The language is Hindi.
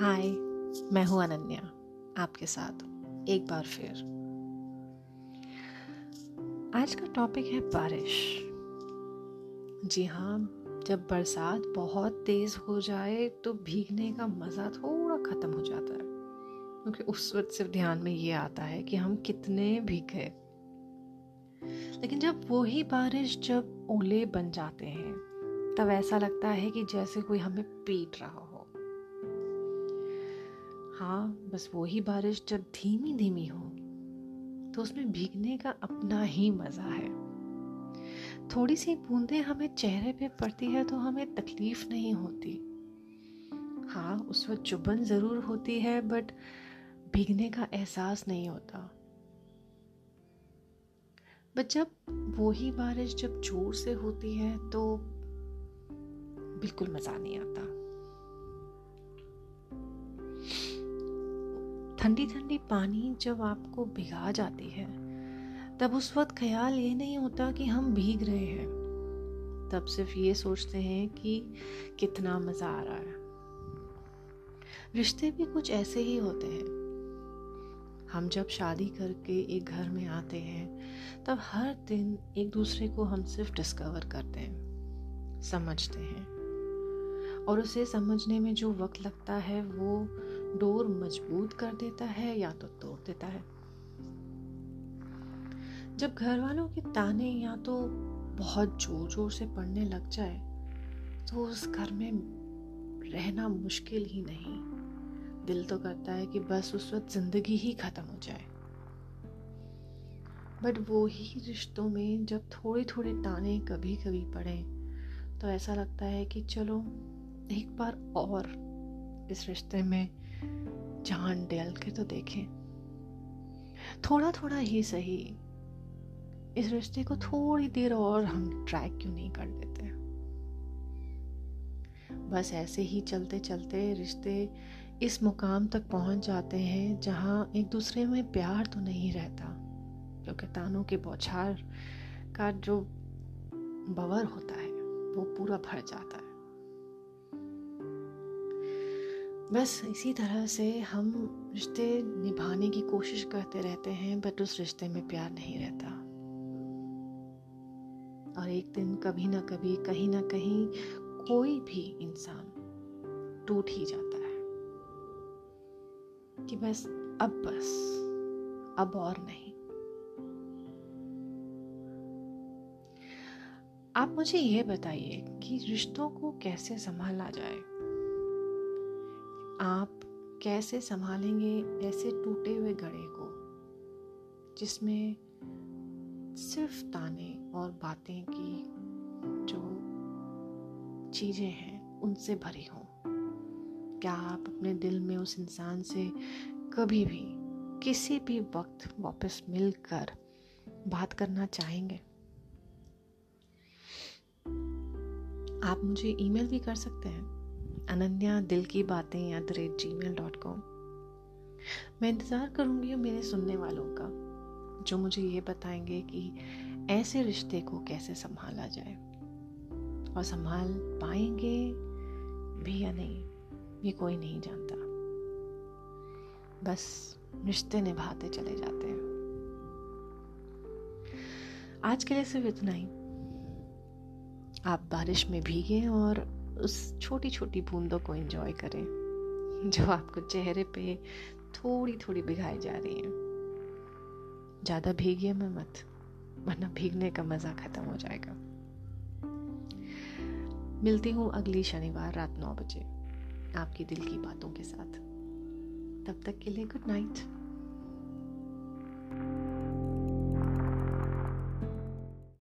हाय मैं हूँ अनन्या। आपके साथ एक बार फिर। आज का टॉपिक है बारिश। जी हाँ जब बरसात बहुत तेज हो जाए तो भीगने का मज़ा थोड़ा ख़त्म हो जाता है। क्योंकि उस वक्त सिर्फ़ ध्यान में ये आता है कि हम कितने भीग। गए लेकिन जब वही बारिश, जब ओले बन जाते हैं, तब ऐसा लगता है कि जैसे कोई हमें पीट रहा हो। हाँ बस वही बारिश जब धीमी धीमी हो तो उसमें भीगने का अपना ही मज़ा है। थोड़ी सी बूंदें हमें चेहरे पे पड़ती है तो हमें तकलीफ़ नहीं होती। हाँ उस वक्त चुभन ज़रूर होती है, बट भीगने का एहसास नहीं होता। बट जब वही बारिश जब ज़ोर से होती है तो बिल्कुल मज़ा नहीं आता। ठंडी ठंडी पानी जब आपको भिगा जाती है, तब उस वक्त ख्याल ये नहीं होता कि हम भीग रहे हैं। तब सिर्फ़ ये सोचते हैं कि कितना मज़ा आ रहा है। रिश्ते भी कुछ ऐसे ही होते हैं। हम जब शादी करके एक घर में आते हैं, तब हर दिन एक दूसरे को हम सिर्फ़ डिस्कवर करते हैं, समझते हैं। और उसे समझने में जो वक्त लगता है, वो डोर मज़बूत कर देता है या तो तोड़ देता है। जब घर वालों के ताने या तो बहुत ज़ोर ज़ोर से पड़ने लग जाए तो उस घर में रहना मुश्किल ही नहीं। दिल तो करता है कि बस उस वक्त ज़िंदगी ही खत्म हो जाए। बट वो ही रिश्तों में जब थोड़े थोड़े ताने कभी कभी पड़े तो ऐसा लगता है कि चलो, एक बार और इस रिश्ते में जान डेल के तो देखें। थोड़ा थोड़ा ही सही। इस रिश्ते को थोड़ी देर और हम ट्रैक क्यों नहीं कर लेते बस ऐसे ही चलते चलते रिश्ते इस मुकाम तक पहुँच जाते हैं जहाँ एक दूसरे में प्यार तो नहीं रहता। क्योंकि तानों के बौछार का जो बवर होता है, वो पूरा भर जाता है। बस इसी तरह से हम रिश्ते निभाने की कोशिश करते रहते हैं, बट उस रिश्ते में प्यार नहीं रहता। और एक दिन कभी ना कभी, कहीं ना कहीं कोई भी इंसान टूट ही जाता है कि बस अब बस, अब और नहीं। आप मुझे ये बताइए कि रिश्तों को कैसे संभाला जाए? आप कैसे संभालेंगे ऐसे टूटे हुए गड़े को, जिसमें सिर्फ़ ताने और बातें की जो चीज़ें हैं, उनसे भरी हों? क्या आप अपने दिल में उस इंसान से कभी भी, किसी भी वक्त वापस मिलकर बात करना चाहेंगे? आप मुझे ईमेल भी कर सकते हैं। अनन्या दिल की बातें at the rate Gmail dot com मैं इंतज़ार करूँगी मेरे सुनने वालों का, जो मुझे ये बताएँगे कि ऐसे रिश्ते को कैसे संभाला जाए। और संभाल पाएँगे भी या नहीं, ये कोई नहीं जानता। बस रिश्ते निभाते चले जाते हैं। आज के लिए सिर्फ़ इतना ही। आप बारिश में भीगे और उस छोटी छोटी बूंदों को एंजॉय करें, जो आपको चेहरे पे थोड़ी थोड़ी भिगाई जा रही है। ज़्यादा भीगिए में मत, वरना भीगने का मज़ा ख़त्म हो जाएगा। मिलती हूँ अगली शनिवार रात नौ बजे, आपकी दिल की बातों के साथ। तब तक के लिए गुड नाइट